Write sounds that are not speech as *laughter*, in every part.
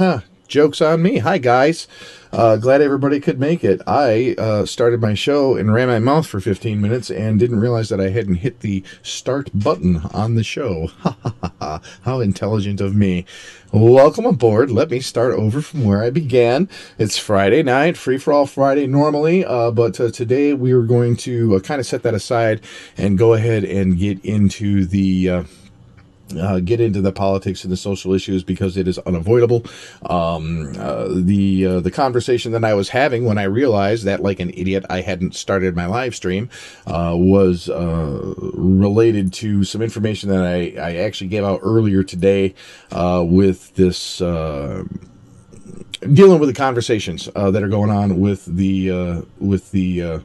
Huh. Joke's on me. Hi, guys. Uh, glad everybody could make it. I uh, started my show and ran my mouth for 15 minutes and didn't realize that I hadn't hit the start button on the show. *laughs* Ha ha ha ha. How intelligent of me. Welcome aboard. Let me start over from where I began. It's Friday night, free for all Friday normally, uh, but uh, today we are going to uh, kind of set that aside and go ahead and get into the uh, get into the politics and the social issues because it is unavoidable. Um, uh, the uh, the conversation that I was having when I realized that, like an idiot, I hadn't started my live stream uh, was uh, related to some information that I, I actually gave out earlier today uh, with this. dealing with the conversations that are going on with the with the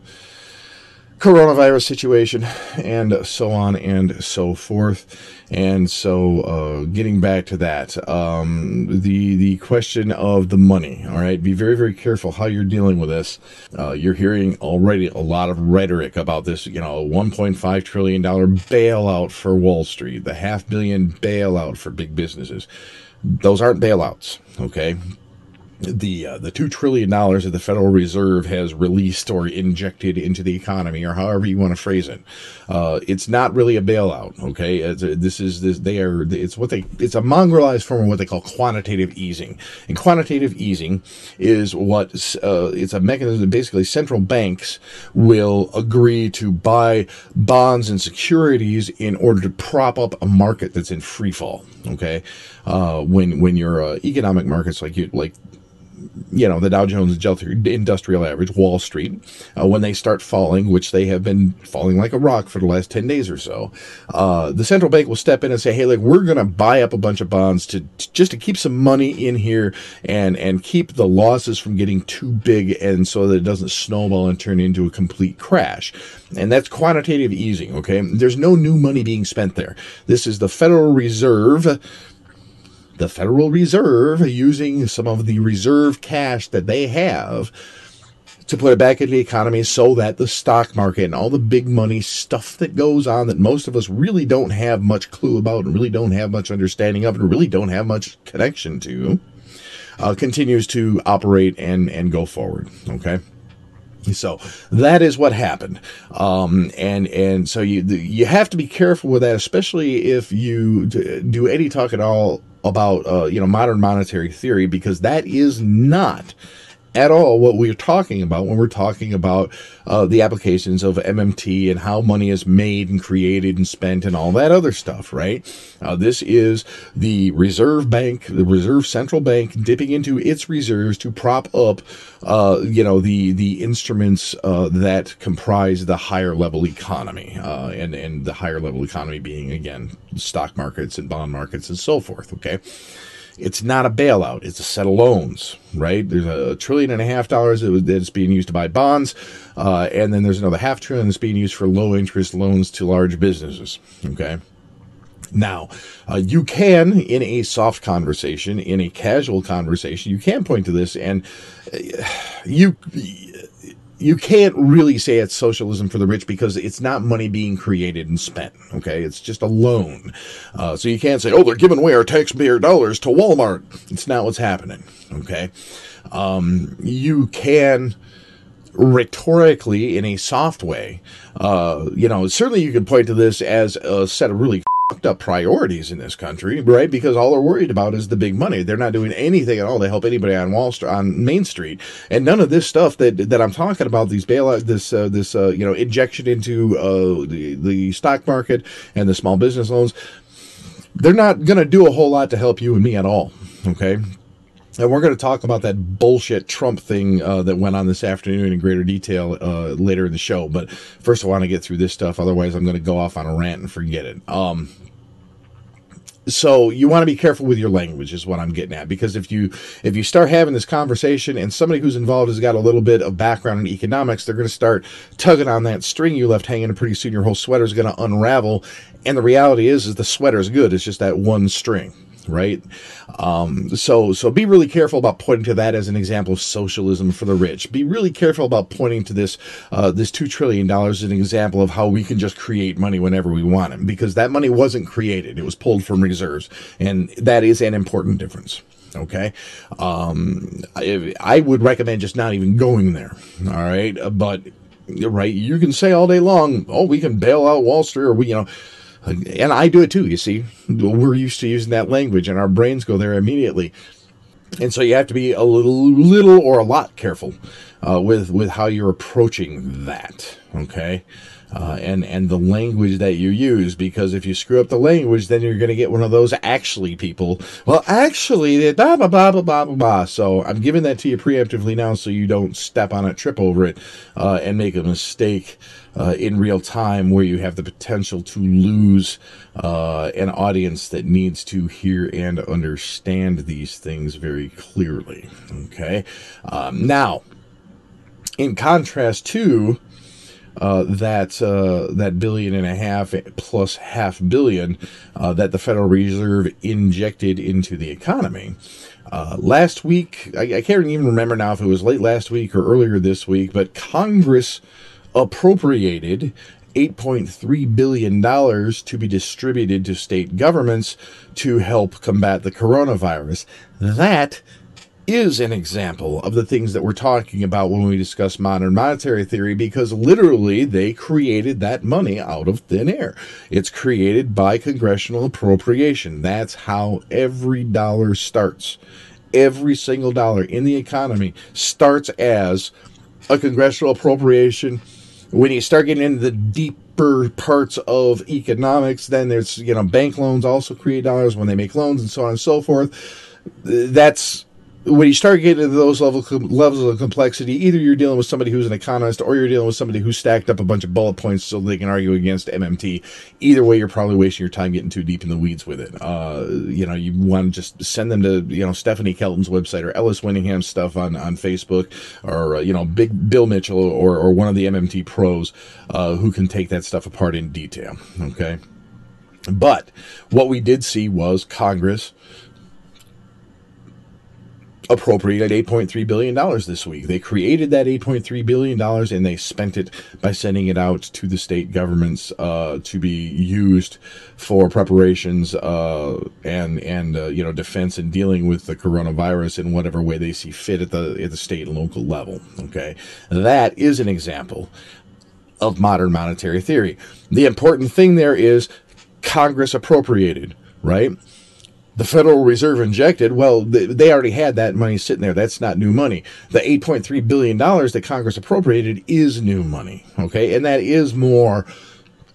coronavirus situation and so on and so forth. And so, uh, getting back to that, um, the the question of the money. All right, be very very careful how you're dealing with this. Uh, you're hearing already a lot of rhetoric about this. You know, 1.5 trillion dollar bailout for Wall Street, the half billion bailout for big businesses. Those aren't bailouts. Okay, the uh, the two trillion dollars that the Federal Reserve has released or injected into the economy, or however you want to phrase it, uh, it's not really a bailout. Okay, a, this is this they are it's what they it's a mongrelized form of what they call quantitative easing. And quantitative easing is what uh, it's a mechanism. That basically, central banks will agree to buy bonds and securities in order to prop up a market that's in free fall. Okay, uh, when when your uh, economic markets like you like you know, the Dow Jones Industrial Average, Wall Street, uh, when they start falling, which they have been falling like a rock for the last 10 days or so, uh, the central bank will step in and say, hey, look, we're going to buy up a bunch of bonds to, to, just to keep some money in here and, and keep the losses from getting too big and so that it doesn't snowball and turn into a complete crash. And that's quantitative easing, okay? There's no new money being spent there. This is the Federal Reserve the Federal Reserve using some of the reserve cash that they have to put it back into the economy so that the stock market and all the big money stuff that goes on that most of us really don't have much clue about and really don't have much understanding of and really don't have much connection to uh, continues to operate and, and go forward. Okay. So that is what happened, um, and and so you you have to be careful with that, especially if you do any talk at all about uh, you know modern monetary theory, because that is not at all what we're talking about when we're talking about uh, the applications of MMT and how money is made and created and spent and all that other stuff, right? Uh, this is the Reserve Bank, the Reserve Central Bank, dipping into its reserves to prop up, uh, you know, the the instruments uh, that comprise the higher level economy, uh, and and the higher level economy being again stock markets and bond markets and so forth. Okay. It's not a bailout. It's a set of loans, right? There's a trillion and a half dollars that's being used to buy bonds. Uh, and then there's another half trillion that's being used for low interest loans to large businesses. Okay. Now, uh, you can, in a soft conversation, in a casual conversation, you can point to this and uh, you you can't really say it's socialism for the rich because it's not money being created and spent. Okay, it's just a loan. Uh, so you can't say, "Oh, they're giving away our taxpayer dollars to Walmart." It's not what's happening. Okay, um, you can rhetorically, in a soft way, uh, you know, certainly you can point to this as a set of really up priorities in this country, right? Because all they're worried about is the big money. They're not doing anything at all to help anybody on Wall Street, on Main Street, and none of this stuff that that I'm talking about, these bailout, this uh, this uh, you know injection into uh, the the stock market and the small business loans, they're not going to do a whole lot to help you and me at all. Okay, and we're going to talk about that bullshit Trump thing uh, that went on this afternoon in greater detail uh, later in the show. But first, I want to get through this stuff. Otherwise, I'm going to go off on a rant and forget it. Um, so you want to be careful with your language is what i'm getting at because if you if you start having this conversation and somebody who's involved has got a little bit of background in economics they're going to start tugging on that string you left hanging and pretty soon your whole sweater is going to unravel and the reality is is the sweater is good it's just that one string right? Um, so so be really careful about pointing to that as an example of socialism for the rich. Be really careful about pointing to this uh, this two trillion dollars as an example of how we can just create money whenever we want it, because that money wasn't created; it was pulled from reserves, and that is an important difference. Okay. Um, I, I would recommend just not even going there. All right. But, right, you can say all day long, oh, we can bail out Wall Street or we, you know, and I do it too, you see. We're used to using that language and our brains go there immediately. And so you have to be a little, little or a lot careful uh, with with how you're approaching that. Okay, uh, and and the language that you use because if you screw up the language, then you're going to get one of those actually people. Well, actually, blah blah blah blah blah blah. So I'm giving that to you preemptively now, so you don't step on it, trip over it, uh, and make a mistake uh, in real time where you have the potential to lose uh, an audience that needs to hear and understand these things very clearly. Okay, um, now in contrast to uh, that uh, that billion and a half plus half billion uh, that the Federal Reserve injected into the economy. Uh, last week, I, I, can't even remember now if it was late last week or earlier this week, but Congress appropriated $8.3 billion to be distributed to state governments to help combat the coronavirus. That is an example of the things that we're talking about when we discuss modern monetary theory because literally they created that money out of thin air. It's created by congressional appropriation. That's how every dollar starts. Every single dollar in the economy starts as a congressional appropriation. When you start getting into the deeper parts of economics, then there's, you know, bank loans also create dollars when they make loans and so on and so forth. That's when you start getting to those level, levels of complexity, either you're dealing with somebody who's an economist or you're dealing with somebody who stacked up a bunch of bullet points so they can argue against MMT. Either way, you're probably wasting your time getting too deep in the weeds with it. Uh, you know, you want to just send them to, you know, Stephanie Kelton's website or Ellis Winningham's stuff on, on Facebook or, uh, you know, Big Bill Mitchell or, or one of the MMT pros uh, who can take that stuff apart in detail. Okay. But what we did see was Congress appropriated $8.3 billion this week. They created that $8.3 billion and they spent it by sending it out to the state governments uh, to be used for preparations uh, and, and uh, you know, defense and dealing with the coronavirus in whatever way they see fit at the, at the state and local level. Okay. That is an example of modern monetary theory. The important thing there is Congress appropriated, right? The Federal Reserve injected, well, they already had that money sitting there. That's not new money. The $8.3 billion that Congress appropriated is new money. Okay. And that is more,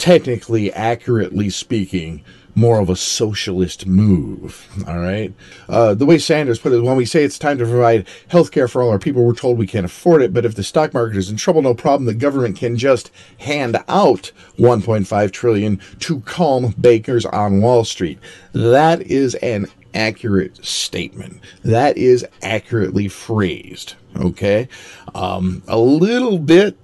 technically, accurately speaking, more of a socialist move. All right. Uh, the way Sanders put it, when we say it's time to provide health care for all our people, we're told we can't afford it. But if the stock market is in trouble, no problem. The government can just hand out 1.5 trillion to calm bakers on Wall Street. That is an accurate statement. That is accurately phrased. Okay. Um, a little bit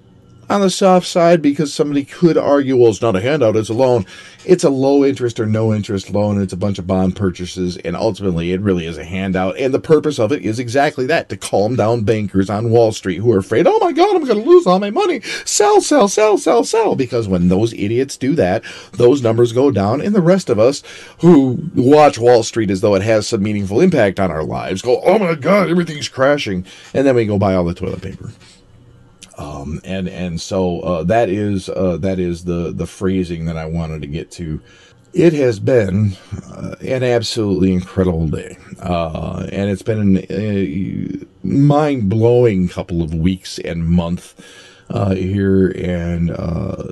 on the soft side because somebody could argue, well, it's not a handout, it's a loan. It's a low interest or no interest loan, and it's a bunch of bond purchases, and ultimately it really is a handout. And the purpose of it is exactly that to calm down bankers on Wall Street who are afraid, oh my God, I'm going to lose all my money. Sell, sell, sell, sell, sell. Because when those idiots do that, those numbers go down, and the rest of us who watch Wall Street as though it has some meaningful impact on our lives go, oh my God, everything's crashing. And then we go buy all the toilet paper. Um, and and so uh, that is uh, that is the the phrasing that I wanted to get to. It has been uh, an absolutely incredible day, uh, and it's been a mind blowing couple of weeks and month uh, here. And uh,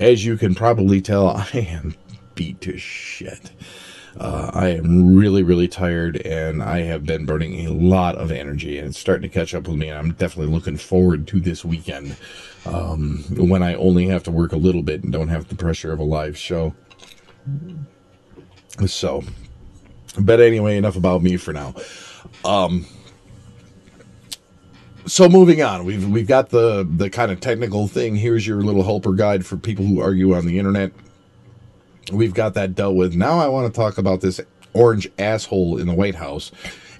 as you can probably tell, *laughs* I am beat to shit. Uh, I am really, really tired and I have been burning a lot of energy and it's starting to catch up with me. And I'm definitely looking forward to this weekend um, when I only have to work a little bit and don't have the pressure of a live show. So, but anyway, enough about me for now. Um, so moving on, we've we've got the the kind of technical thing. Here's your little helper guide for people who argue on the internet we've got that dealt with. Now I want to talk about this orange asshole in the White House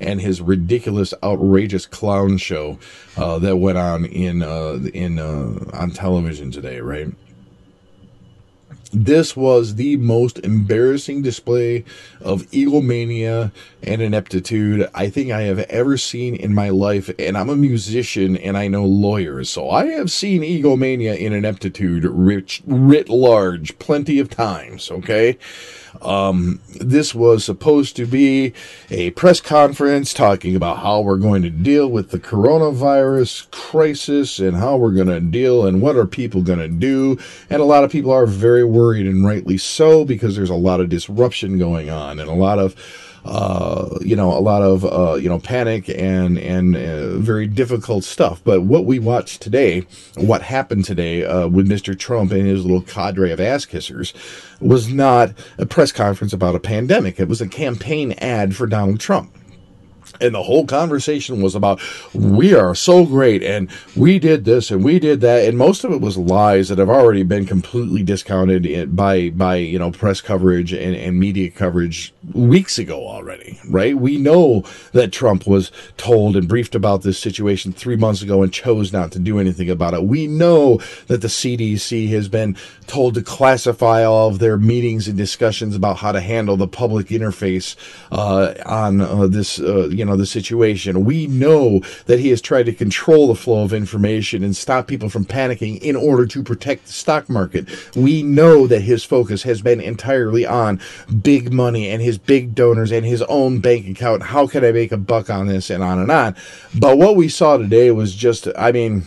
and his ridiculous, outrageous clown show uh, that went on in uh, in uh, on television today, right? This was the most embarrassing display of egomania and ineptitude I think I have ever seen in my life. And I'm a musician and I know lawyers, so I have seen egomania and ineptitude writ, writ large plenty of times, okay? Um, this was supposed to be a press conference talking about how we're going to deal with the coronavirus crisis and how we're going to deal and what are people going to do. And a lot of people are very worried and rightly so because there's a lot of disruption going on and a lot of uh, you know, a lot of uh, you know panic and and uh, very difficult stuff. But what we watched today, what happened today uh, with Mr. Trump and his little cadre of ass kissers, was not a press conference about a pandemic. It was a campaign ad for Donald Trump and the whole conversation was about we are so great and we did this and we did that. And most of it was lies that have already been completely discounted by by you know press coverage and, and media coverage weeks ago already right? We know that trump was told and briefed about this situation three months ago and chose not to do anything about it. We know that the cdc has been told to classify all of their meetings and discussions about how to handle the public interface uh, on uh, this uh, you know the situation. We know that he has tried to control the flow of information and stop people from panicking in order to protect the stock market. We know that his focus has been entirely on big money and his big donors and his own bank account. How can I make a buck on this and on and on? But what we saw today was just, I mean,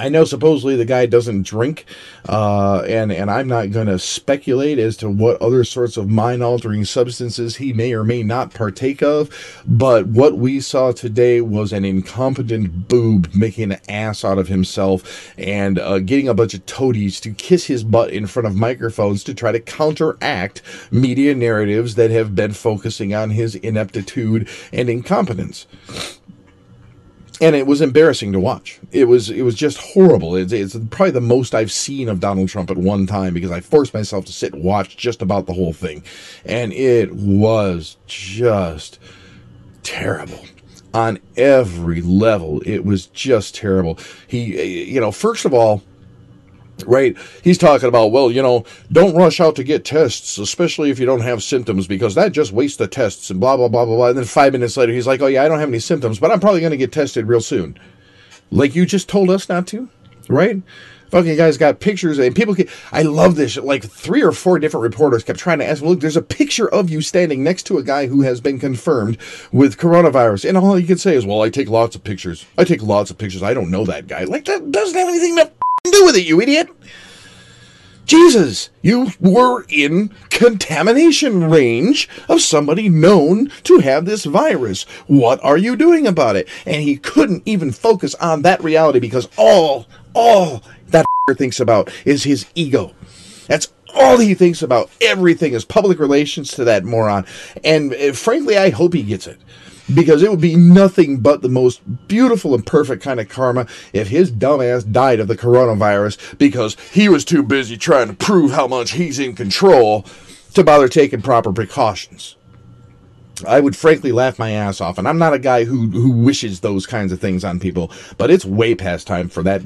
I know supposedly the guy doesn't drink, uh, and and I'm not going to speculate as to what other sorts of mind altering substances he may or may not partake of. But what we saw today was an incompetent boob making an ass out of himself and uh, getting a bunch of toadies to kiss his butt in front of microphones to try to counteract media narratives that have been focusing on his ineptitude and incompetence and it was embarrassing to watch. It was it was just horrible. It's, it's, probably the most I've seen of Donald Trump at one time because I forced myself to sit and watch just about the whole thing, and it was just terrible on every level. It was just terrible. He, you know, first of all right? He's talking about, well, you know, don't rush out to get tests, especially if you don't have symptoms, because that just wastes the tests and blah, blah, blah, blah, blah. And then five minutes later, he's like, oh, yeah, I don't have any symptoms, but I'm probably going to get tested real soon. Like you just told us not to, right? Fucking guys got pictures, and people. Can, I love this. Like three or four different reporters kept trying to ask, "Look, there's a picture of you standing next to a guy who has been confirmed with coronavirus," and all you can say is, "Well, I take lots of pictures. I take lots of pictures. I don't know that guy. Like that doesn't have anything to do with it, you idiot." Jesus, you were in contamination range of somebody known to have this virus. What are you doing about it? And he couldn't even focus on that reality because all, all that *laughs* thinks about is his ego. That's all he thinks about. Everything is public relations to that moron. And uh, frankly, I hope he gets it because it would be nothing but the most beautiful and perfect kind of karma if his dumbass died of the coronavirus because he was too busy trying to prove how much he's in control to bother taking proper precautions. I would frankly laugh my ass off, and I'm not a guy who who wishes those kinds of things on people, but it's way past time for that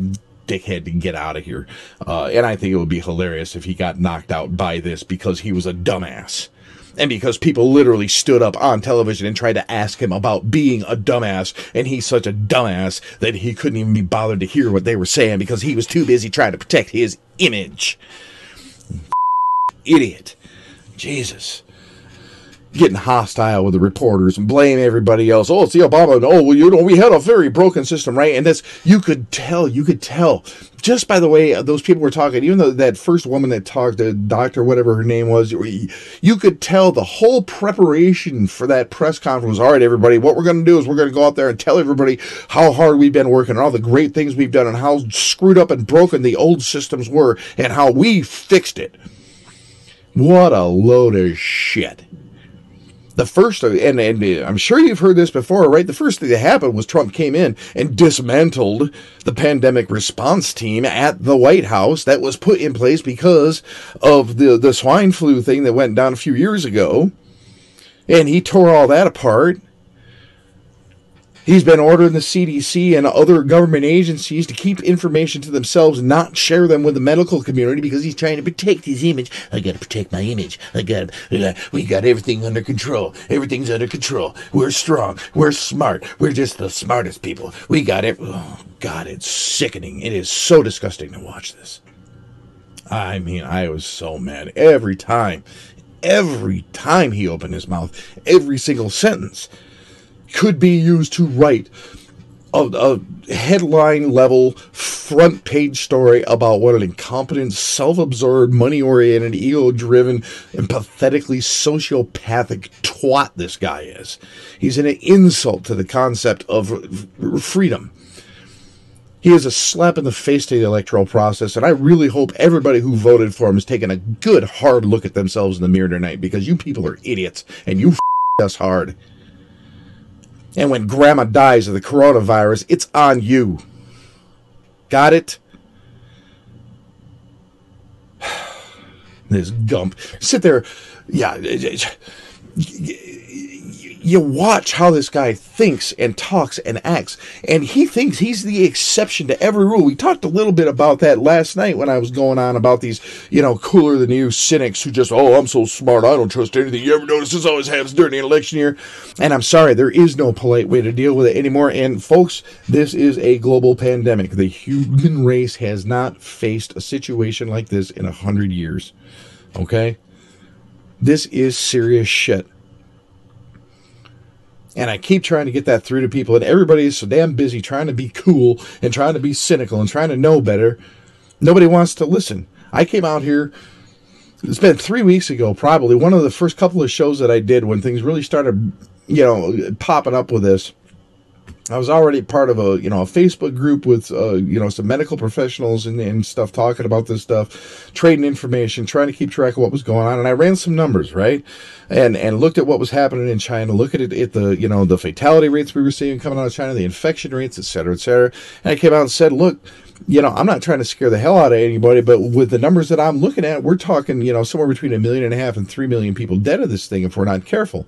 dickhead to get out of here. Uh, and I think it would be hilarious if he got knocked out by this because he was a dumbass and because people literally stood up on television and tried to ask him about being a dumbass, and he's such a dumbass that he couldn't even be bothered to hear what they were saying because he was too busy trying to protect his image. *laughs* Idiot. Jesus getting hostile with the reporters and blame everybody else. Oh, it's the Obama. Oh, well, you know, we had a very broken system, right? And that's, you could tell, you could tell just by the way uh, those people were talking, even though that first woman that talked, the doctor, whatever her name was, you could tell the whole preparation for that press conference all right, everybody, what we're going to do is we're going to go out there and tell everybody how hard we've been working and all the great things we've done and how screwed up and broken the old systems were and how we fixed it. What a load of shit the first, and, and uh, I'm sure you've heard this before, right? The first thing that happened was Trump came in and dismantled the pandemic response team at the White House that was put in place because of the, the swine flu thing that went down a few years ago. And he tore all that apart. He's been ordering the CDC and other government agencies to keep information to themselves, not share them with the medical community because he's trying to protect his image. I got to protect my image. I got we got everything under control. Everything's under control. We're strong. We're smart. We're just the smartest people. We got it. Oh, God, it's sickening. It is so disgusting to watch this. I mean, I was so mad every time. Every time he opened his mouth, every single sentence could be used to write a, a headline level front page story about what an incompetent, self absorbed, money oriented, ego driven, and pathetically sociopathic twat this guy is. He's an insult to the concept of freedom. He is a slap in the face to the electoral process, and I really hope everybody who voted for him is taking a good hard look at themselves in the mirror tonight because you people are idiots and you f- us hard. And when grandma dies of the coronavirus, it's on you. Got it? *sighs* this gump. Sit there. Yeah you watch how this guy thinks and talks and acts, and he thinks he's the exception to every rule. We talked a little bit about that last night when I was going on about these, you know, cooler than you cynics who just, oh, I'm so smart, I don't trust anything you ever notice. This always happens during the election year. And I'm sorry, there is no polite way to deal with it anymore. And folks, this is a global pandemic. The human race has not faced a situation like this in a hundred years. Okay? This is serious shit. And I keep trying to get that through to people, and everybody is so damn busy trying to be cool and trying to be cynical and trying to know better. Nobody wants to listen. I came out here, it's been three weeks ago, probably, one of the first couple of shows that I did when things really started, you know, popping up with this. I was already part of a you know a Facebook group with uh, you know some medical professionals and, and stuff talking about this stuff, trading information, trying to keep track of what was going on, and I ran some numbers right, and and looked at what was happening in China, look at it at the you know the fatality rates we were seeing coming out of China, the infection rates, et cetera, et cetera, and I came out and said, look, you know, I'm not trying to scare the hell out of anybody, but with the numbers that I'm looking at, we're talking, you know, somewhere between a million and a half and three million people dead of this thing if we're not careful.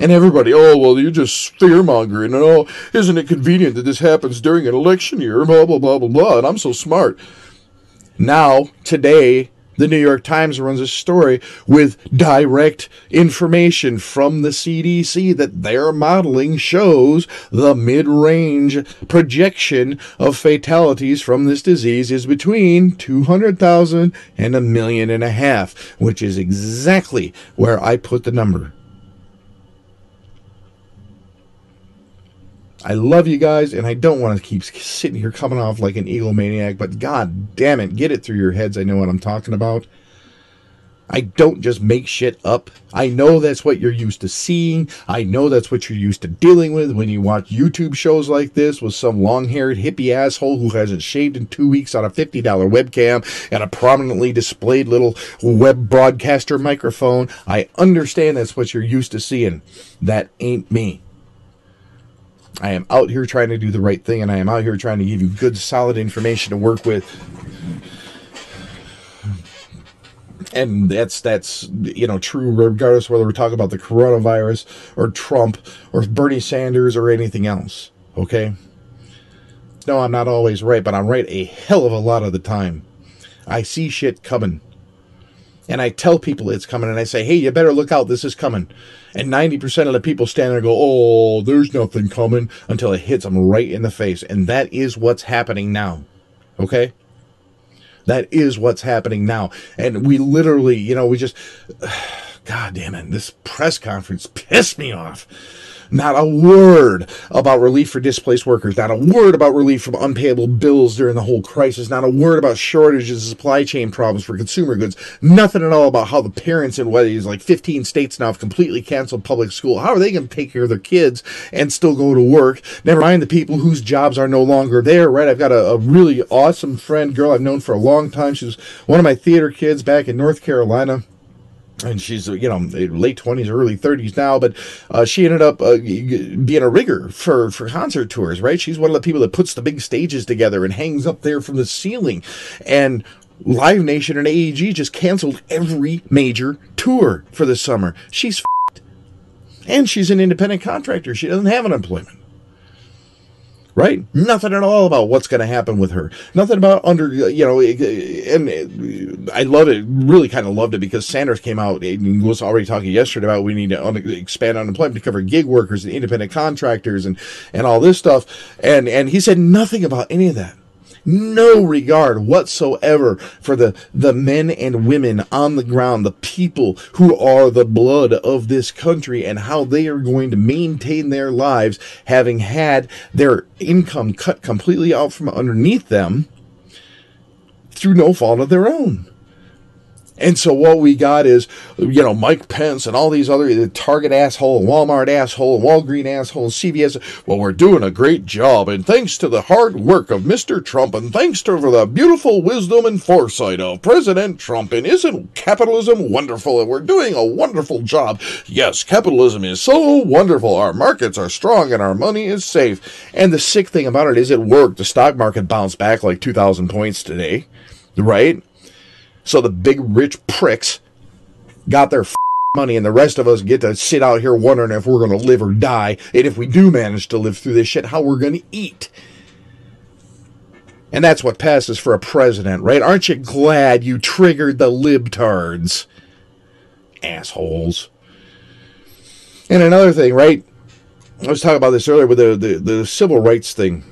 And everybody, oh, well, you're just fear mongering. And oh, isn't it convenient that this happens during an election year? Blah, blah, blah, blah, blah. And I'm so smart. Now, today, the New York Times runs a story with direct information from the CDC that their modeling shows the mid range projection of fatalities from this disease is between 200,000 and a million and a half, which is exactly where I put the number. I love you guys, and I don't want to keep sitting here coming off like an egomaniac, but god damn it, get it through your heads. I know what I'm talking about. I don't just make shit up. I know that's what you're used to seeing. I know that's what you're used to dealing with when you watch YouTube shows like this with some long haired hippie asshole who hasn't shaved in two weeks on a $50 webcam and a prominently displayed little web broadcaster microphone. I understand that's what you're used to seeing. That ain't me. I am out here trying to do the right thing, and I am out here trying to give you good, solid information to work with. And that's that's you know true regardless whether we're talking about the coronavirus or Trump or Bernie Sanders or anything else. Okay. No, I'm not always right, but I'm right a hell of a lot of the time. I see shit coming and I tell people it's coming, and I say, hey, you better look out, this is coming. And 90% of the people stand there and go, oh, there's nothing coming until it hits them right in the face. And that is what's happening now. Okay? That is what's happening now. And we literally, you know, we just, *sighs* God damn it, this press conference pissed me off not a word about relief for displaced workers. Not a word about relief from unpayable bills during the whole crisis. Not a word about shortages supply chain problems for consumer goods. Nothing at all about how the parents in what is like 15 states now have completely canceled public school. How are they going to take care of their kids and still go to work? Never mind the people whose jobs are no longer there, right? I've got a, a really awesome friend, girl I've known for a long time. She was one of my theater kids back in North Carolina and she's you know late 20s early 30s now but uh, she ended up uh, being a rigger for for concert tours right? She's one of the people that puts the big stages together and hangs up there from the ceiling. And live nation and aeg just canceled every major tour for the summer. She's f***ed. and she's an independent contractor. She doesn't have an employment right? Nothing at all about what's going to happen with her. Nothing about under, you know, and I love it, really kind of loved it because Sanders came out and was already talking yesterday about we need to un- expand unemployment to cover gig workers and independent contractors and, and all this stuff. And, and he said nothing about any of that no regard whatsoever for the, the men and women on the ground, the people who are the blood of this country and how they are going to maintain their lives having had their income cut completely out from underneath them through no fault of their own. And so what we got is, you know, Mike Pence and all these other Target asshole, Walmart asshole, Walgreen asshole, CVS. Well, we're doing a great job, and thanks to the hard work of Mr. Trump, and thanks to the beautiful wisdom and foresight of President Trump, and isn't capitalism wonderful? And we're doing a wonderful job. Yes, capitalism is so wonderful. Our markets are strong, and our money is safe. And the sick thing about it is, it worked. The stock market bounced back like 2,000 points today, right? So the big rich pricks got their money, and the rest of us get to sit out here wondering if we're going to live or die. And if we do manage to live through this shit, how we're going to eat. And that's what passes for a president, right? Aren't you glad you triggered the libtards? Assholes. And another thing, right? I was talking about this earlier with the, the, the civil rights thing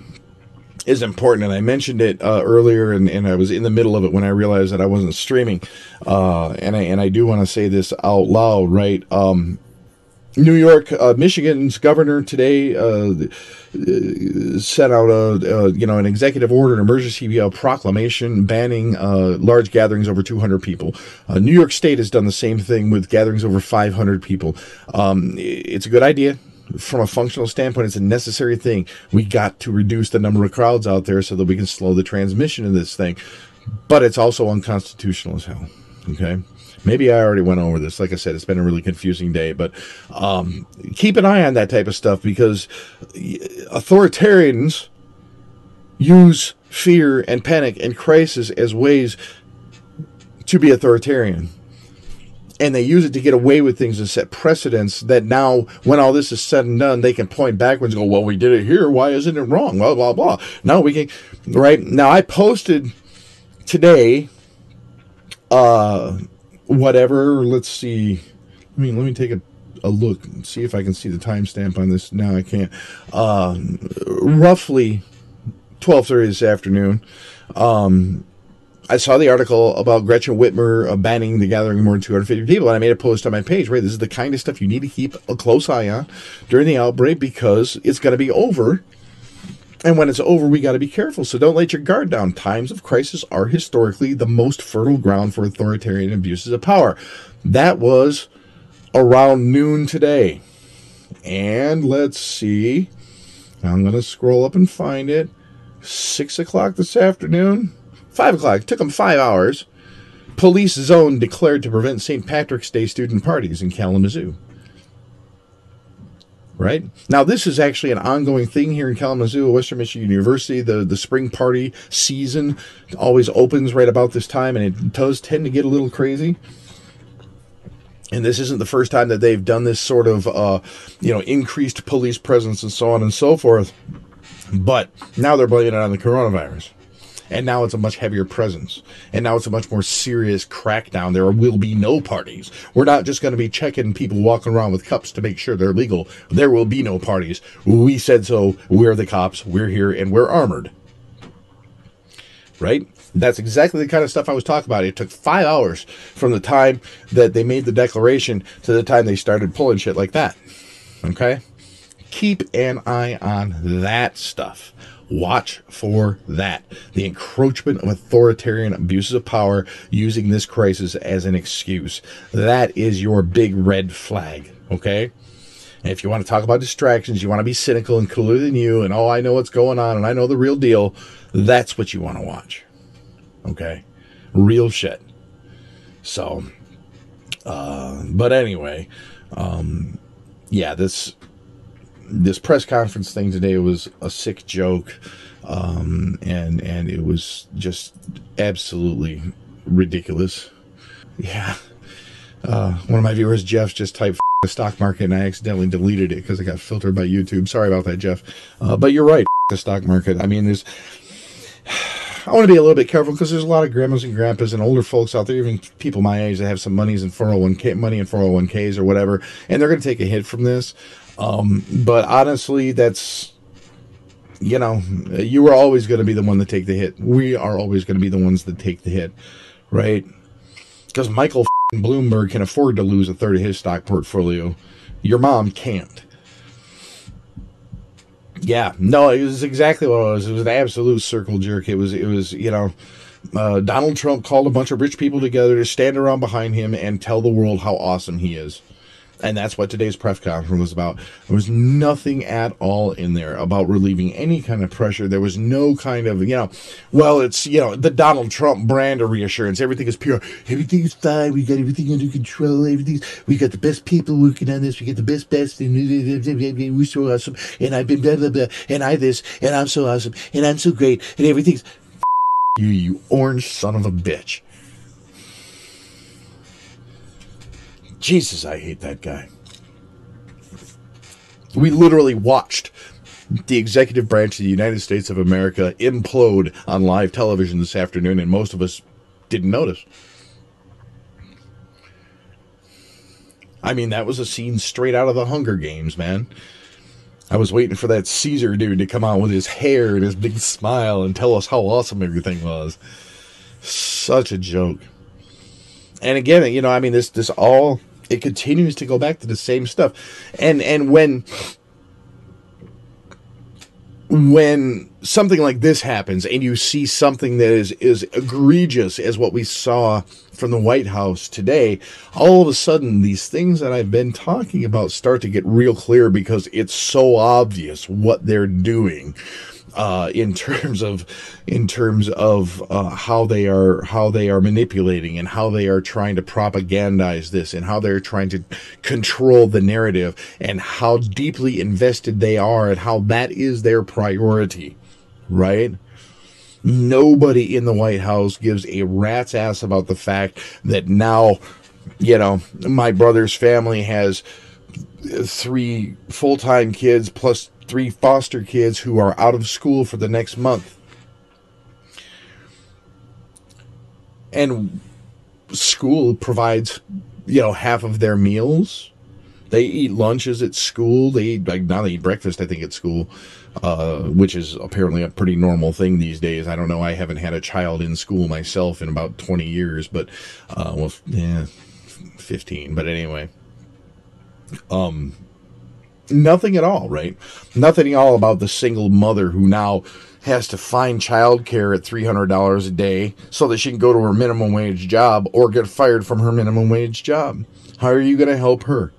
is important. And I mentioned it uh, earlier, and, and I was in the middle of it when I realized that I wasn't streaming. Uh, and I and I do want to say this out loud, right? Um, New York, uh, Michigan's governor today uh, sent out a, a, you know an executive order, an emergency uh, proclamation banning uh, large gatherings over 200 people. Uh, New York State has done the same thing with gatherings over 500 people. Um, it's a good idea from a functional standpoint, it's a necessary thing. We got to reduce the number of crowds out there so that we can slow the transmission of this thing. But it's also unconstitutional as hell. Okay. Maybe I already went over this. Like I said, it's been a really confusing day, but um, keep an eye on that type of stuff because authoritarians use fear and panic and crisis as ways to be authoritarian and they use it to get away with things and set precedents that now, when all this is said and done, they can point backwards and go, well, we did it here. Why isn't it wrong? Blah, blah, blah. Now we can, right? Now I posted today, uh, whatever, let's see. I mean, let me take a, a look and see if I can see the timestamp on this. Now I can't. Uh, roughly 12.30 this afternoon. Um, I saw the article about Gretchen Whitmer uh, banning the gathering of more than 250 people, and I made a post on my page. Right, this is the kind of stuff you need to keep a close eye on during the outbreak because it's going to be over. And when it's over, we got to be careful. So don't let your guard down. Times of crisis are historically the most fertile ground for authoritarian abuses of power. That was around noon today. And let's see. I'm going to scroll up and find it. Six o'clock this afternoon. Five o'clock. Took them five hours. Police zone declared to prevent St. Patrick's Day student parties in Kalamazoo. Right now, this is actually an ongoing thing here in Kalamazoo, Western Michigan University. The the spring party season always opens right about this time, and it does tend to get a little crazy and this isn't the first time that they've done this sort of uh, you know increased police presence and so on and so forth but now they're blaming it on the coronavirus and now it's a much heavier presence. And now it's a much more serious crackdown. There will be no parties. We're not just going to be checking people walking around with cups to make sure they're legal. There will be no parties. We said so. We're the cops. We're here and we're armored. Right? That's exactly the kind of stuff I was talking about. It took five hours from the time that they made the declaration to the time they started pulling shit like that. Okay? Keep an eye on that stuff. Watch for that. The encroachment of authoritarian abuses of power using this crisis as an excuse. That is your big red flag, okay? And if you want to talk about distractions, you want to be cynical and cooler than you, and oh, I know what's going on and I know the real deal, that's what you want to watch. Okay? Real shit. So, uh, but anyway, um, yeah, this this press conference thing today was a sick joke, um, and and it was just absolutely ridiculous. Yeah, uh, one of my viewers, Jeff, just typed the stock market, and I accidentally deleted it because it got filtered by YouTube. Sorry about that, Jeff. Uh, but you're right. the stock market. I mean, there's. I want to be a little bit careful because there's a lot of grandmas and grandpas and older folks out there, even people my age that have some monies in 401k money in 401ks or whatever, and they're going to take a hit from this. Um, but honestly, that's you know, you are always going to be the one to take the hit. We are always going to be the ones that take the hit, right? Because Michael Bloomberg can afford to lose a third of his stock portfolio. Your mom can't. Yeah, no, it was exactly what it was. It was an absolute circle jerk. It was, it was, you know, uh, Donald Trump called a bunch of rich people together to stand around behind him and tell the world how awesome he is. And that's what today's press conference was about. There was nothing at all in there about relieving any kind of pressure. There was no kind of, you know, well, it's, you know, the Donald Trump brand of reassurance. Everything is pure. Everything is fine. We got everything under control. Everything's, we got the best people working on this. We got the best, best. And we're so awesome. And I've been blah, blah, blah. And I this. And I'm so awesome. And I'm so great. And everything's, *laughs* you, you orange son of a bitch. Jesus, I hate that guy. We literally watched the executive branch of the United States of America implode on live television this afternoon, and most of us didn't notice. I mean, that was a scene straight out of the Hunger Games, man. I was waiting for that Caesar dude to come out with his hair and his big smile and tell us how awesome everything was. Such a joke. And again, you know, I mean, this this all it continues to go back to the same stuff. And and when when something like this happens and you see something that is is egregious as what we saw from the White House today, all of a sudden these things that I've been talking about start to get real clear because it's so obvious what they're doing uh, in terms of in terms of uh, how they are how they are manipulating and how they are trying to propagandize this and how they're trying to control the narrative and how deeply invested they are and how that is their priority, right? Nobody in the White House gives a rat's ass about the fact that now, you know, my brother's family has three full time kids plus three foster kids who are out of school for the next month. And school provides, you know, half of their meals. They eat lunches at school. They eat like now they eat breakfast. I think at school, uh, which is apparently a pretty normal thing these days. I don't know. I haven't had a child in school myself in about twenty years, but uh, well, yeah, fifteen. But anyway, um, nothing at all, right? Nothing at all about the single mother who now has to find childcare at $300 a day so that she can go to her minimum wage job or get fired from her minimum wage job. How are you going to help her?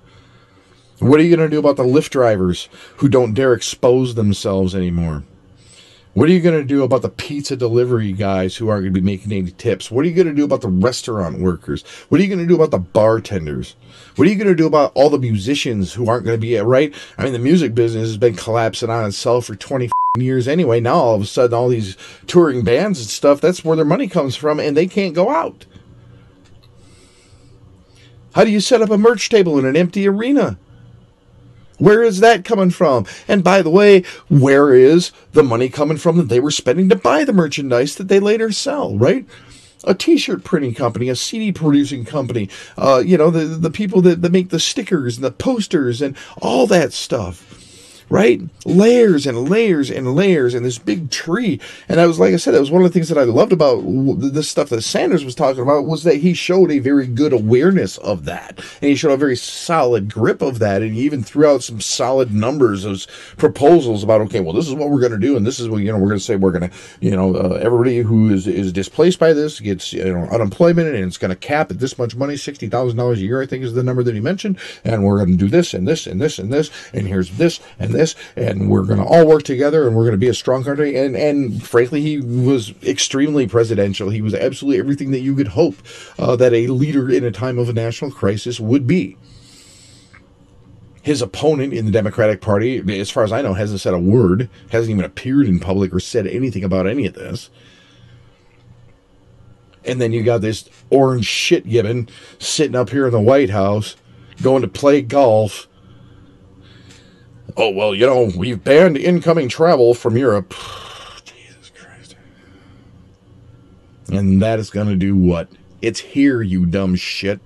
What are you going to do about the Lyft drivers who don't dare expose themselves anymore? What are you going to do about the pizza delivery guys who aren't going to be making any tips? What are you going to do about the restaurant workers? What are you going to do about the bartenders? What are you going to do about all the musicians who aren't going to be right? I mean, the music business has been collapsing on itself for 20 years anyway. Now all of a sudden, all these touring bands and stuff, that's where their money comes from, and they can't go out. How do you set up a merch table in an empty arena? Where is that coming from? And by the way, where is the money coming from that they were spending to buy the merchandise that they later sell, right? a t-shirt printing company, a CD producing company, uh, you know, the, the people that, that make the stickers and the posters and all that stuff right? Layers and layers and layers and this big tree. And I was, like I said, that was one of the things that I loved about this stuff that Sanders was talking about was that he showed a very good awareness of that. And he showed a very solid grip of that. And he even threw out some solid numbers of proposals about, okay, well, this is what we're going to do. And this is what, you know, we're going to say we're going to, you know, uh, everybody who is, is displaced by this gets, you know, unemployment and it's going to cap at this much money, $60,000 a year, I think is the number that he mentioned. And we're going to do this and this and this and this. And here's this and this this, and we're going to all work together, and we're going to be a strong country. And and frankly, he was extremely presidential. He was absolutely everything that you could hope uh, that a leader in a time of a national crisis would be. His opponent in the Democratic Party, as far as I know, hasn't said a word, hasn't even appeared in public or said anything about any of this. And then you got this orange shit gibbon sitting up here in the White House going to play golf Oh, well, you know, we've banned incoming travel from Europe. *sighs* Jesus Christ. And that is going to do what? It's here, you dumb shit.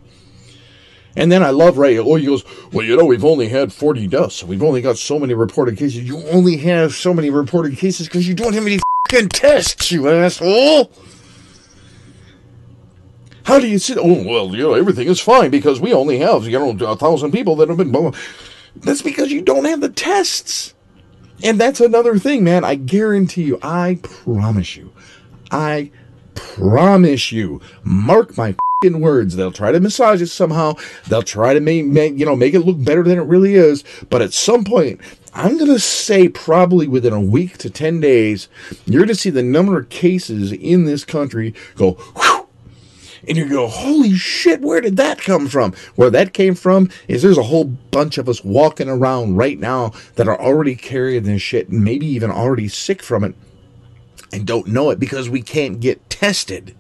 And then I love Ray. Oh, he goes, Well, you know, we've only had 40 deaths. We've only got so many reported cases. You only have so many reported cases because you don't have any fucking tests, you asshole. How do you say, oh, well, you know, everything is fine because we only have, you know, a thousand people that have been. That's because you don't have the tests. And that's another thing, man. I guarantee you, I promise you, I promise you, mark my words. They'll try to massage it somehow. They'll try to make, make you know make it look better than it really is. But at some point, I'm gonna say probably within a week to ten days, you're gonna see the number of cases in this country go. Whew, and you go, holy shit, where did that come from? Where that came from is there's a whole bunch of us walking around right now that are already carrying this shit and maybe even already sick from it and don't know it because we can't get tested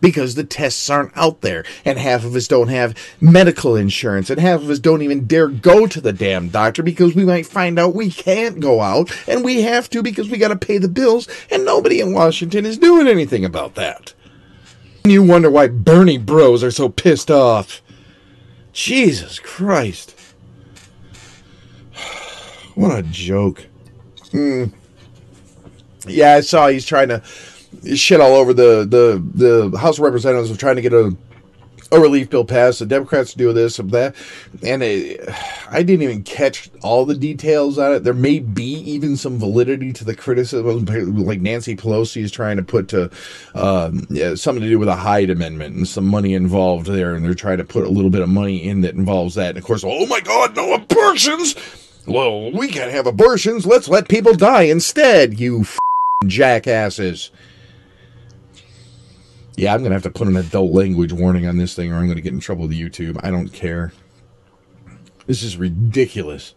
because the tests aren't out there. And half of us don't have medical insurance, and half of us don't even dare go to the damn doctor because we might find out we can't go out, and we have to because we got to pay the bills, and nobody in Washington is doing anything about that. You wonder why Bernie bros are so pissed off. Jesus Christ. *sighs* What a joke. Hmm. Yeah, I saw he's trying to shit all over the the the House of Representatives of trying to get a a relief bill passed. The Democrats do this and that, and it, *sighs* I didn't even catch all the details on it. There may be even some validity to the criticism, like Nancy Pelosi is trying to put to um, yeah, something to do with a Hyde Amendment and some money involved there, and they're trying to put a little bit of money in that involves that. And of course, oh my God, no abortions! Well, we can't have abortions. Let's let people die instead. You jackasses. Yeah, I'm to have to put an adult language warning on this thing or I'm to get in trouble with YouTube. I don't care. This is ridiculous.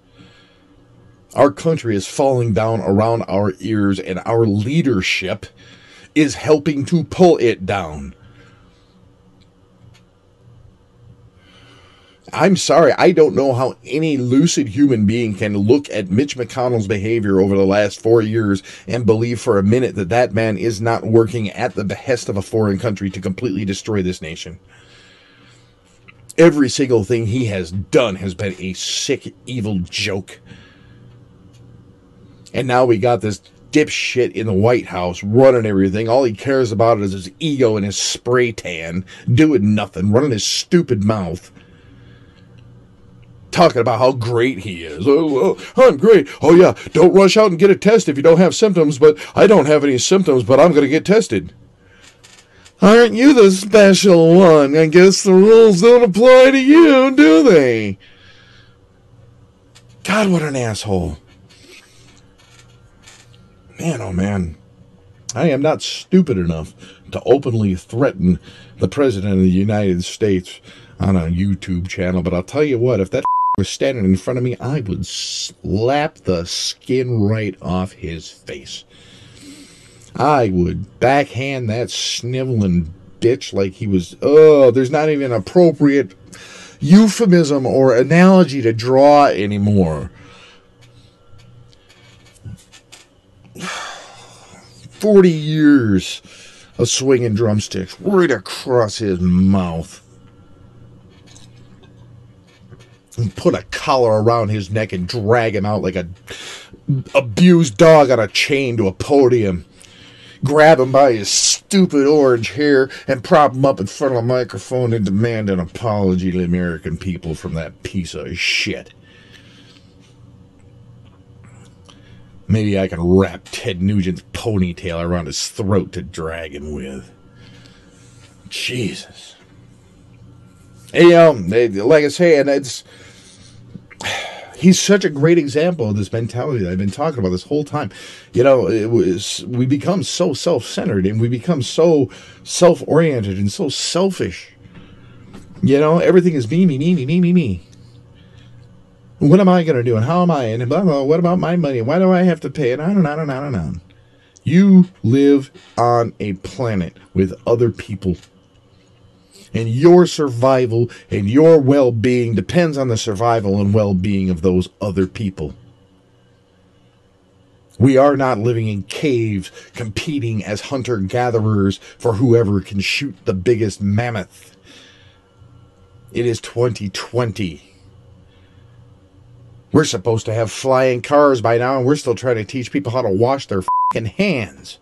Our country is falling down around our ears and our leadership is helping to pull it down. I'm sorry, I don't know how any lucid human being can look at Mitch McConnell's behavior over the last four years and believe for a minute that that man is not working at the behest of a foreign country to completely destroy this nation. Every single thing he has done has been a sick, evil joke. And now we got this dipshit in the White House running everything. All he cares about is his ego and his spray tan, doing nothing, running his stupid mouth talking about how great he is. Oh, oh, I'm great. Oh, yeah, don't rush out and get a test if you don't have symptoms, but I don't have any symptoms, but I'm going to get tested. Aren't you the special one? I guess the rules don't apply to you, do they? God, what an asshole. Man, oh man. I am not stupid enough to openly threaten the President of the United States on a YouTube channel, but I'll tell you what, if that was standing in front of me, I would slap the skin right off his face. I would backhand that sniveling bitch like he was, oh, there's not even an appropriate euphemism or analogy to draw anymore. *sighs* 40 years of swinging drumsticks right across his mouth and put a collar around his neck and drag him out like a abused dog on a chain to a podium. Grab him by his stupid orange hair and prop him up in front of a microphone and demand an apology to the American people from that piece of shit. Maybe I can wrap Ted Nugent's ponytail around his throat to drag him with. Jesus. Hey, um, like I say, and it's he's such a great example of this mentality that I've been talking about this whole time. You know, it was we become so self-centered and we become so self-oriented and so selfish. You know, everything is me, me, me, me, me, me, me. What am I going to do? And how am I? And blah, blah, what about my money? Why do I have to pay? And on and on and on and on. You live on a planet with other people And your survival and your well being depends on the survival and well being of those other people. We are not living in caves competing as hunter gatherers for whoever can shoot the biggest mammoth. It is 2020. We're supposed to have flying cars by now, and we're still trying to teach people how to wash their hands.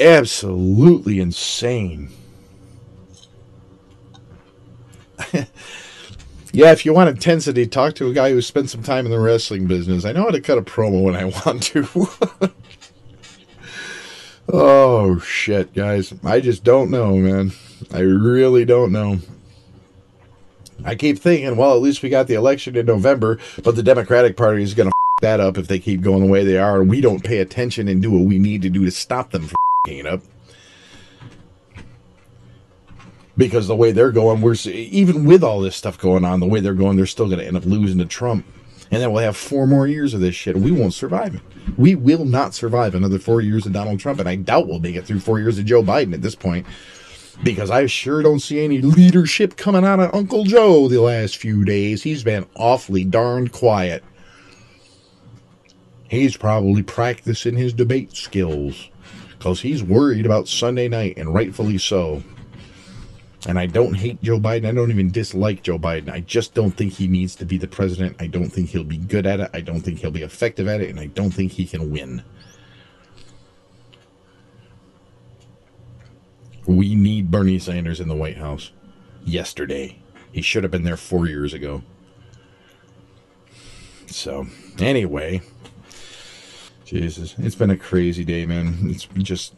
Absolutely insane. *laughs* yeah, if you want intensity, talk to a guy who spent some time in the wrestling business. I know how to cut a promo when I *laughs* want to. *laughs* oh, shit, guys. I just don't know, man. I really don't know. I keep thinking, well, at least we got the election in November, but the Democratic Party is going to that up if they keep going the way they are, and we don't pay attention and do what we need to do to stop them from up. Because the way they're going, we're even with all this stuff going on, the way they're going, they're still going to end up losing to Trump, and then we'll have four more years of this shit. We won't survive it. We will not survive another four years of Donald Trump, and I doubt we'll make it through four years of Joe Biden at this point because I sure don't see any leadership coming out of Uncle Joe the last few days. He's been awfully darned quiet. He's probably practicing his debate skills because he's worried about Sunday night, and rightfully so. And I don't hate Joe Biden. I don't even dislike Joe Biden. I just don't think he needs to be the president. I don't think he'll be good at it. I don't think he'll be effective at it. And I don't think he can win. We need Bernie Sanders in the White House yesterday. He should have been there four years ago. So, anyway, Jesus, it's been a crazy day, man. It's just,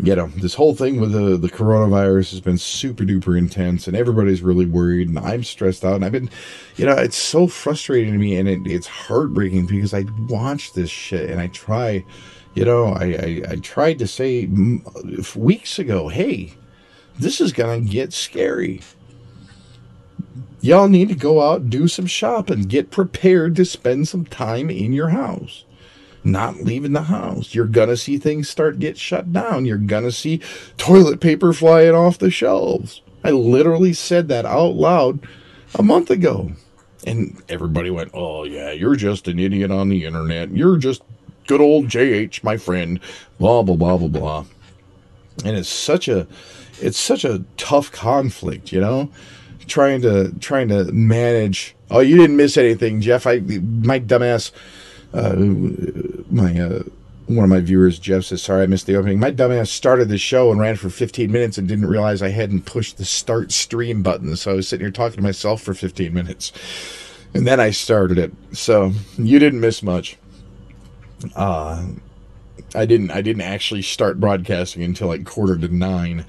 you know, this whole thing with the, the coronavirus has been super duper intense, and everybody's really worried, and I'm stressed out. And I've been, you know, it's so frustrating to me, and it, it's heartbreaking because I watch this shit and I try you know, I, I, I tried to say weeks ago, hey, this is to get scary. Y'all need to go out, do some shopping, get prepared to spend some time in your house not leaving the house. You're to see things start get shut down. You're to see toilet paper flying off the shelves. I literally said that out loud a month ago. And everybody went, "Oh yeah, you're just an idiot on the internet. You're just good old JH, my friend, blah blah blah blah blah. And it's such a it's such a tough conflict, you know? Trying to trying to manage Oh, you didn't miss anything, Jeff. I my dumbass uh my uh one of my viewers, Jeff, says, Sorry, I missed the opening. My dumbass started the show and ran for 15 minutes and didn't realize I hadn't pushed the start stream button. So I was sitting here talking to myself for 15 minutes. And then I started it. So you didn't miss much uh, I didn't I didn't actually start broadcasting until like quarter to nine.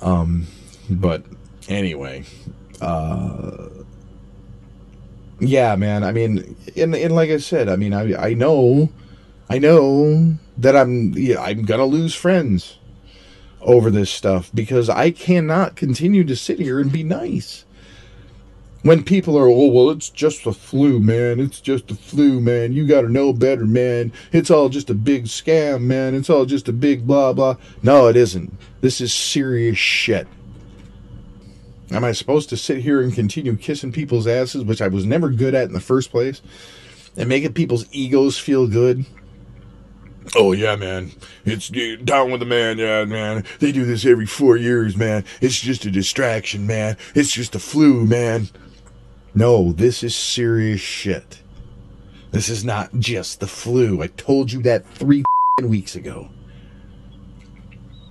Um, but anyway, uh, yeah, man. I mean, and, and like I said, I mean, I I know, I know that I'm yeah, I'm gonna lose friends over this stuff because I cannot continue to sit here and be nice when people are, oh, well, it's just the flu, man. It's just the flu, man. You got to know better, man. It's all just a big scam, man. It's all just a big blah, blah. No, it isn't. This is serious shit. Am I supposed to sit here and continue kissing people's asses, which I was never good at in the first place, and making people's egos feel good? Oh yeah, man. It's down with the man, yeah, man. They do this every four years, man. It's just a distraction, man. It's just a flu, man. No, this is serious shit. This is not just the flu. I told you that three weeks ago.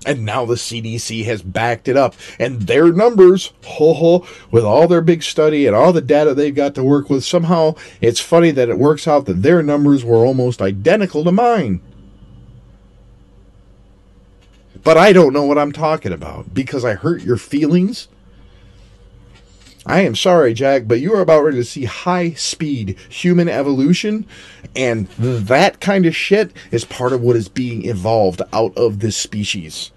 And now the CDC has backed it up. And their numbers, ho ho, with all their big study and all the data they've got to work with, somehow it's funny that it works out that their numbers were almost identical to mine. But I don't know what I'm talking about because I hurt your feelings I am sorry, Jack, but you are about ready to see high speed human evolution, and that kind of shit is part of what is being evolved out of this species.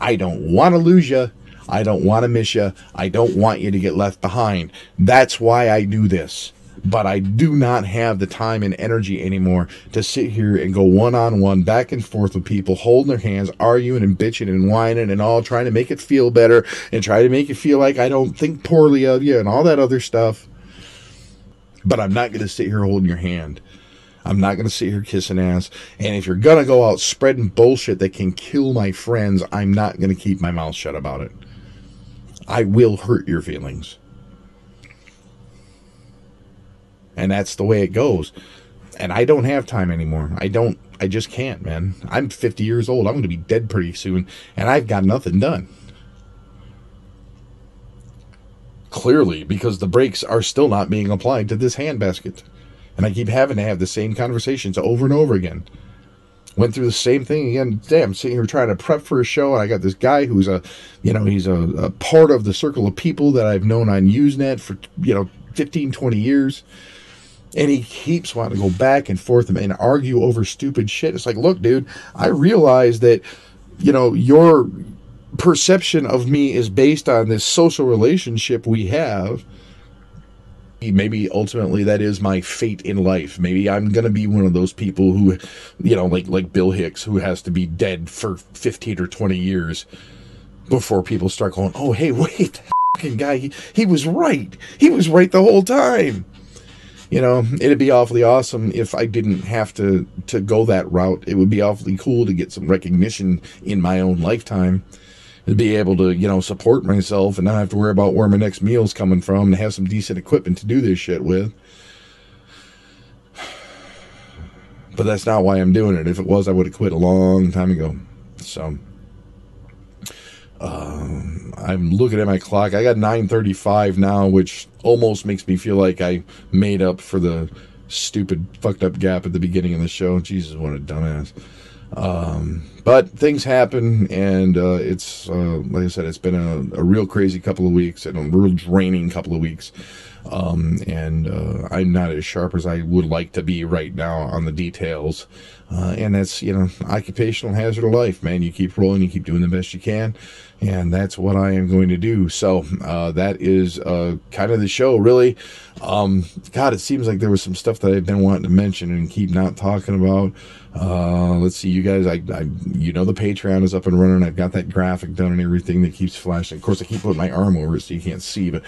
I don't want to lose you. I don't want to miss you. I don't want you to get left behind. That's why I do this. But I do not have the time and energy anymore to sit here and go one on one, back and forth with people, holding their hands, arguing and bitching and whining and all, trying to make it feel better and try to make it feel like I don't think poorly of you and all that other stuff. But I'm not going to sit here holding your hand. I'm not going to sit here kissing ass. And if you're going to go out spreading bullshit that can kill my friends, I'm not going to keep my mouth shut about it. I will hurt your feelings. And that's the way it goes. And I don't have time anymore. I don't, I just can't, man. I'm 50 years old. I'm going to be dead pretty soon. And I've got nothing done. Clearly, because the brakes are still not being applied to this handbasket. And I keep having to have the same conversations over and over again. Went through the same thing again. Damn, sitting here trying to prep for a show, and I got this guy who's a, you know, he's a, a part of the circle of people that I've known on Usenet for, you know, 15, 20 years. And he keeps wanting to go back and forth and argue over stupid shit. It's like, look, dude, I realize that, you know, your perception of me is based on this social relationship we have. Maybe ultimately that is my fate in life. Maybe i'm to be one of those people who you know like like bill hicks who has to be dead for 15 or 20 years before people start going oh hey wait *laughs* that guy he, he was right. He was right the whole time you know it'd be awfully awesome if i didn't have to to go that route it would be awfully cool to get some recognition in my own lifetime to be able to, you know, support myself and not have to worry about where my next meal's coming from and have some decent equipment to do this shit with. But that's not why I'm doing it. If it was, I would have quit a long time ago. So um, I'm looking at my clock. I got 9:35 now, which almost makes me feel like I made up for the stupid fucked up gap at the beginning of the show. Jesus, what a dumbass. Um, but things happen, and uh, it's uh, like I said, it's been a, a, real crazy couple of weeks and a real draining couple of weeks. Um, and uh, I'm not as sharp as I would like to be right now on the details. Uh, and that's you know occupational hazard of life, man. You keep rolling, you keep doing the best you can, and that's what I am going to do. So uh, that is uh, kind of the show, really. Um, God, it seems like there was some stuff that I've been wanting to mention and keep not talking about. Uh, let's see, you guys. I, I, you know, the Patreon is up and running. I've got that graphic done and everything that keeps flashing. Of course, I keep putting my arm over it so you can't see, but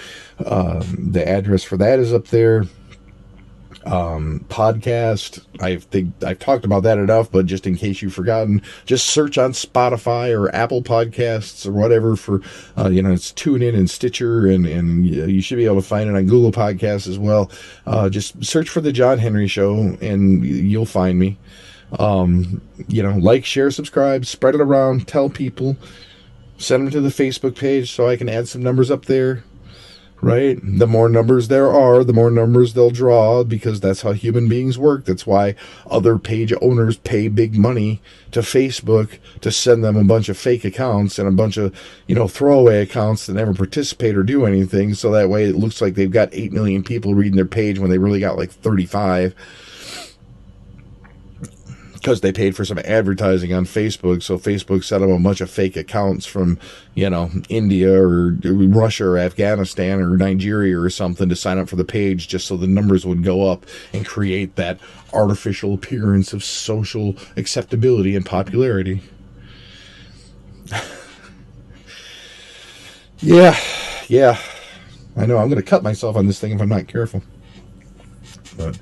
um, the address for that is up there um, podcast. I think I've talked about that enough, but just in case you've forgotten, just search on Spotify or Apple Podcasts or whatever for, uh, you know, it's TuneIn and Stitcher, and and you should be able to find it on Google Podcasts as well. Uh, just search for the John Henry Show, and you'll find me. Um, you know, like, share, subscribe, spread it around, tell people, send them to the Facebook page so I can add some numbers up there right? The more numbers there are, the more numbers they'll draw because that's how human beings work. That's why other page owners pay big money to Facebook to send them a bunch of fake accounts and a bunch of, you know, throwaway accounts that never participate or do anything. So that way it looks like they've got 8 million people reading their page when they really got like 35 because they paid for some advertising on Facebook. So Facebook set up a bunch of fake accounts from, you know, India or Russia or Afghanistan or Nigeria or something to sign up for the page just so the numbers would go up and create that artificial appearance of social acceptability and popularity. *laughs* yeah, yeah. I know I'm going to cut myself on this thing if I'm not careful. But.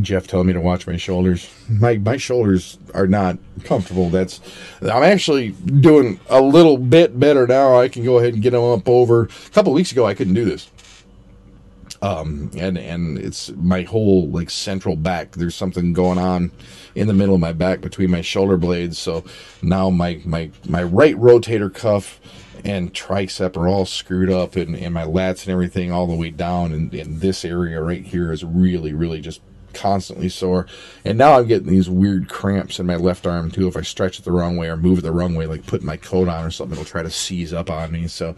Jeff telling me to watch my shoulders. My my shoulders are not comfortable. That's I'm actually doing a little bit better now. I can go ahead and get them up over. A couple weeks ago, I couldn't do this. Um, and and it's my whole like central back. There's something going on in the middle of my back between my shoulder blades. So now my my my right rotator cuff and tricep are all screwed up and, and my lats and everything all the way down and, and this area right here is really really just constantly sore. And now I'm getting these weird cramps in my left arm too. If I stretch it the wrong way or move it the wrong way, like putting my coat on or something, it'll try to seize up on me. So,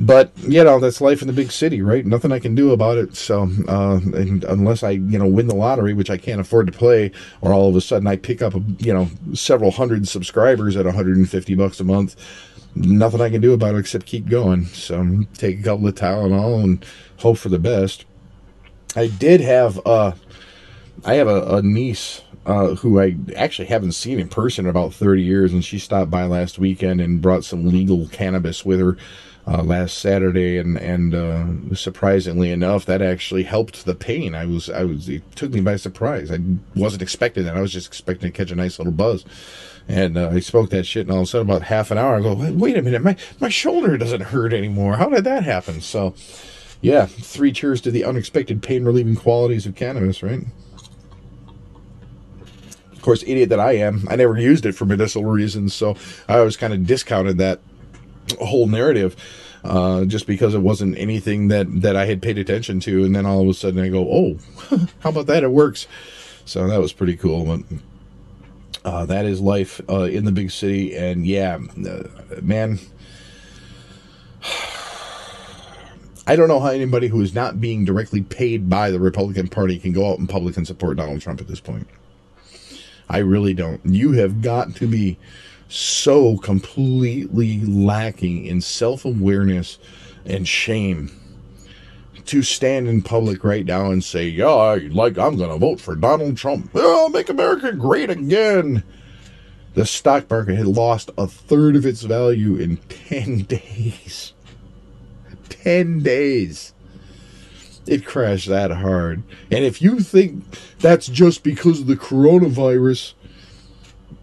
but you know, that's life in the big city, right? Nothing I can do about it. So, uh, unless I, you know, win the lottery, which I can't afford to play, or all of a sudden I pick up, you know, several hundred subscribers at 150 bucks a month nothing I can do about it except keep going. So take a couple of Tylenol and hope for the best. I did have uh, I have a, a niece uh, who I actually haven't seen in person in about 30 years, and she stopped by last weekend and brought some legal cannabis with her uh, last Saturday, and and uh, surprisingly enough, that actually helped the pain. I was I was it took me by surprise. I wasn't expecting that. I was just expecting to catch a nice little buzz. And uh, I spoke that shit, and all of a sudden, about half an hour, I go, wait a minute, my, my shoulder doesn't hurt anymore. How did that happen? So, yeah, three cheers to the unexpected pain relieving qualities of cannabis, right? Course, idiot that I am, I never used it for medicinal reasons, so I always kind of discounted that whole narrative. Uh, just because it wasn't anything that, that I had paid attention to, and then all of a sudden I go, "Oh, *laughs* how about that? It works." So that was pretty cool. But uh, that is life uh, in the big city, and yeah, uh, man. *sighs* I don't know how anybody who is not being directly paid by the Republican Party can go out in public and support Donald Trump at this point. I really don't. You have got to be so completely lacking in self awareness and shame to stand in public right now and say, yeah, like I'm going to vote for Donald Trump. Oh, make America great again. The stock market had lost a third of its value in *laughs* 10 days. 10 days. It crashed that hard. And if you think that's just because of the coronavirus,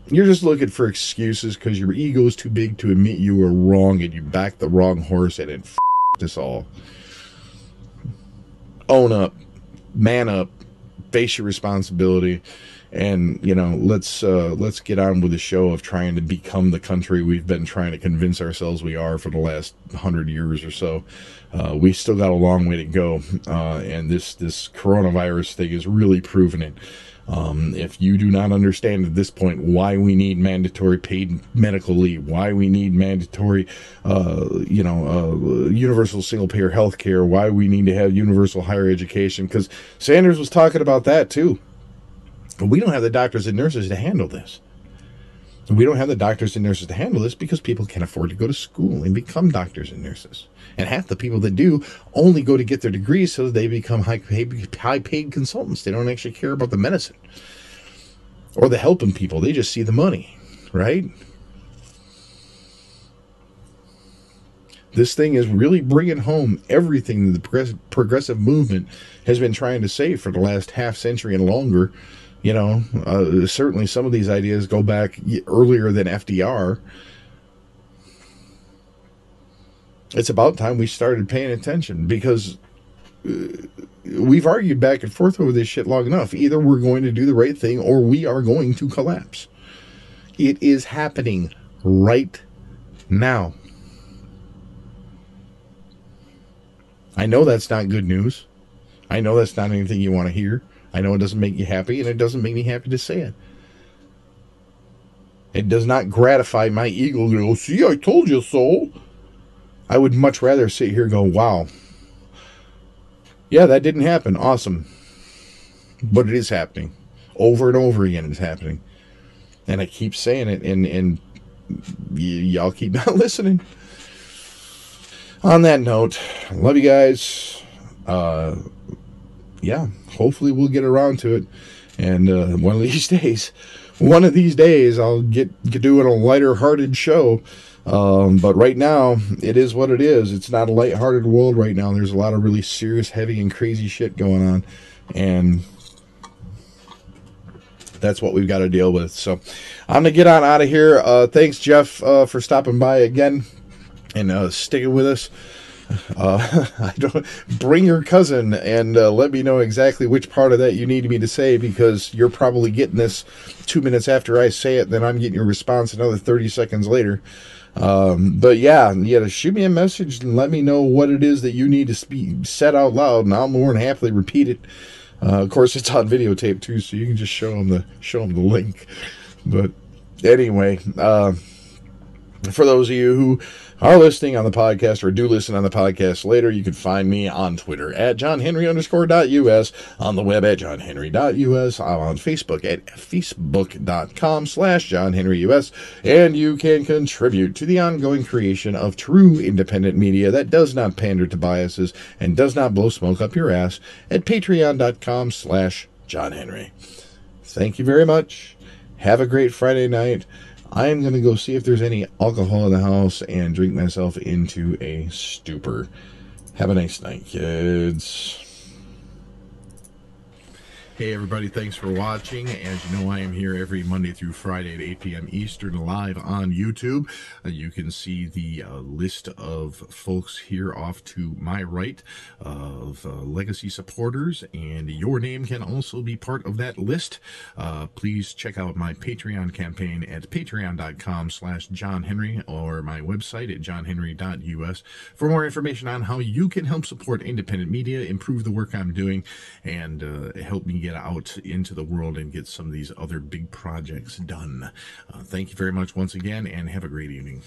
you're just looking for excuses because your ego is too big to admit you were wrong and you backed the wrong horse and it f***ed us all own up, man up, face your responsibility, and you know let's uh, let's get on with the show of trying to become the country we've been trying to convince ourselves we are for the last hundred years or so. Uh, we still got a long way to go, uh, and this this coronavirus thing is really proving it. Um, if you do not understand at this point why we need mandatory paid medical leave, why we need mandatory, uh, you know, uh, universal single payer health care, why we need to have universal higher education, because Sanders was talking about that too. We don't have the doctors and nurses to handle this. We don't have the doctors and nurses to handle this because people can't afford to go to school and become doctors and nurses. And half the people that do only go to get their degrees so they become high paid, high paid consultants. They don't actually care about the medicine or the helping people. They just see the money, right? This thing is really bringing home everything that the progressive movement has been trying to say for the last half century and longer you know, uh, certainly some of these ideas go back earlier than FDR. It's about time we started paying attention because uh, we've argued back and forth over this shit long enough. Either we're going to do the right thing or we are going to collapse. It is happening right now. I know that's not good news. I know that's not anything you want to hear. I know it doesn't make you happy, and it doesn't make me happy to say it. It does not gratify my ego to go, see, I told you so. I would much rather sit here and go, wow. Yeah, that didn't happen. Awesome. But it is happening. Over and over again, it's happening. And I keep saying it, and, and y- y'all keep *laughs* not listening. On that note, love you guys. Uh, yeah, hopefully we'll get around to it. And uh, *laughs* one of these days, one of these days, I'll get, get doing a lighter hearted show. Um, but right now, it is what it is. It's not a light-hearted world right now. There's a lot of really serious, heavy, and crazy shit going on, and that's what we've got to deal with. So, I'm gonna get on out of here. Uh, thanks, Jeff, uh, for stopping by again and uh, sticking with us. Uh, *laughs* I don't bring your cousin and uh, let me know exactly which part of that you need me to say because you're probably getting this two minutes after I say it. Then I'm getting your response another 30 seconds later. Um, but yeah, yeah, shoot me a message and let me know what it is that you need to speak said out loud, and I'll more than happily repeat it. Uh, of course, it's on videotape too, so you can just show them the show them the link. But anyway, uh, for those of you who are listening on the podcast or do listen on the podcast later, you can find me on Twitter at johnhenry underscore dot us, on the web at johnhenry.us, I'm on Facebook at facebook.com slash johnhenryus, and you can contribute to the ongoing creation of true independent media that does not pander to biases and does not blow smoke up your ass at patreon.com slash johnhenry. Thank you very much. Have a great Friday night. I'm going to go see if there's any alcohol in the house and drink myself into a stupor. Have a nice night, kids. Hey everybody, thanks for watching. As you know, I am here every Monday through Friday at 8 p.m. Eastern live on YouTube. Uh, you can see the uh, list of folks here off to my right of uh, legacy supporters, and your name can also be part of that list. Uh, please check out my Patreon campaign at patreon.com slash johnhenry or my website at johnhenry.us for more information on how you can help support independent media, improve the work I'm doing, and uh, help me get out into the world and get some of these other big projects done. Uh, thank you very much once again, and have a great evening.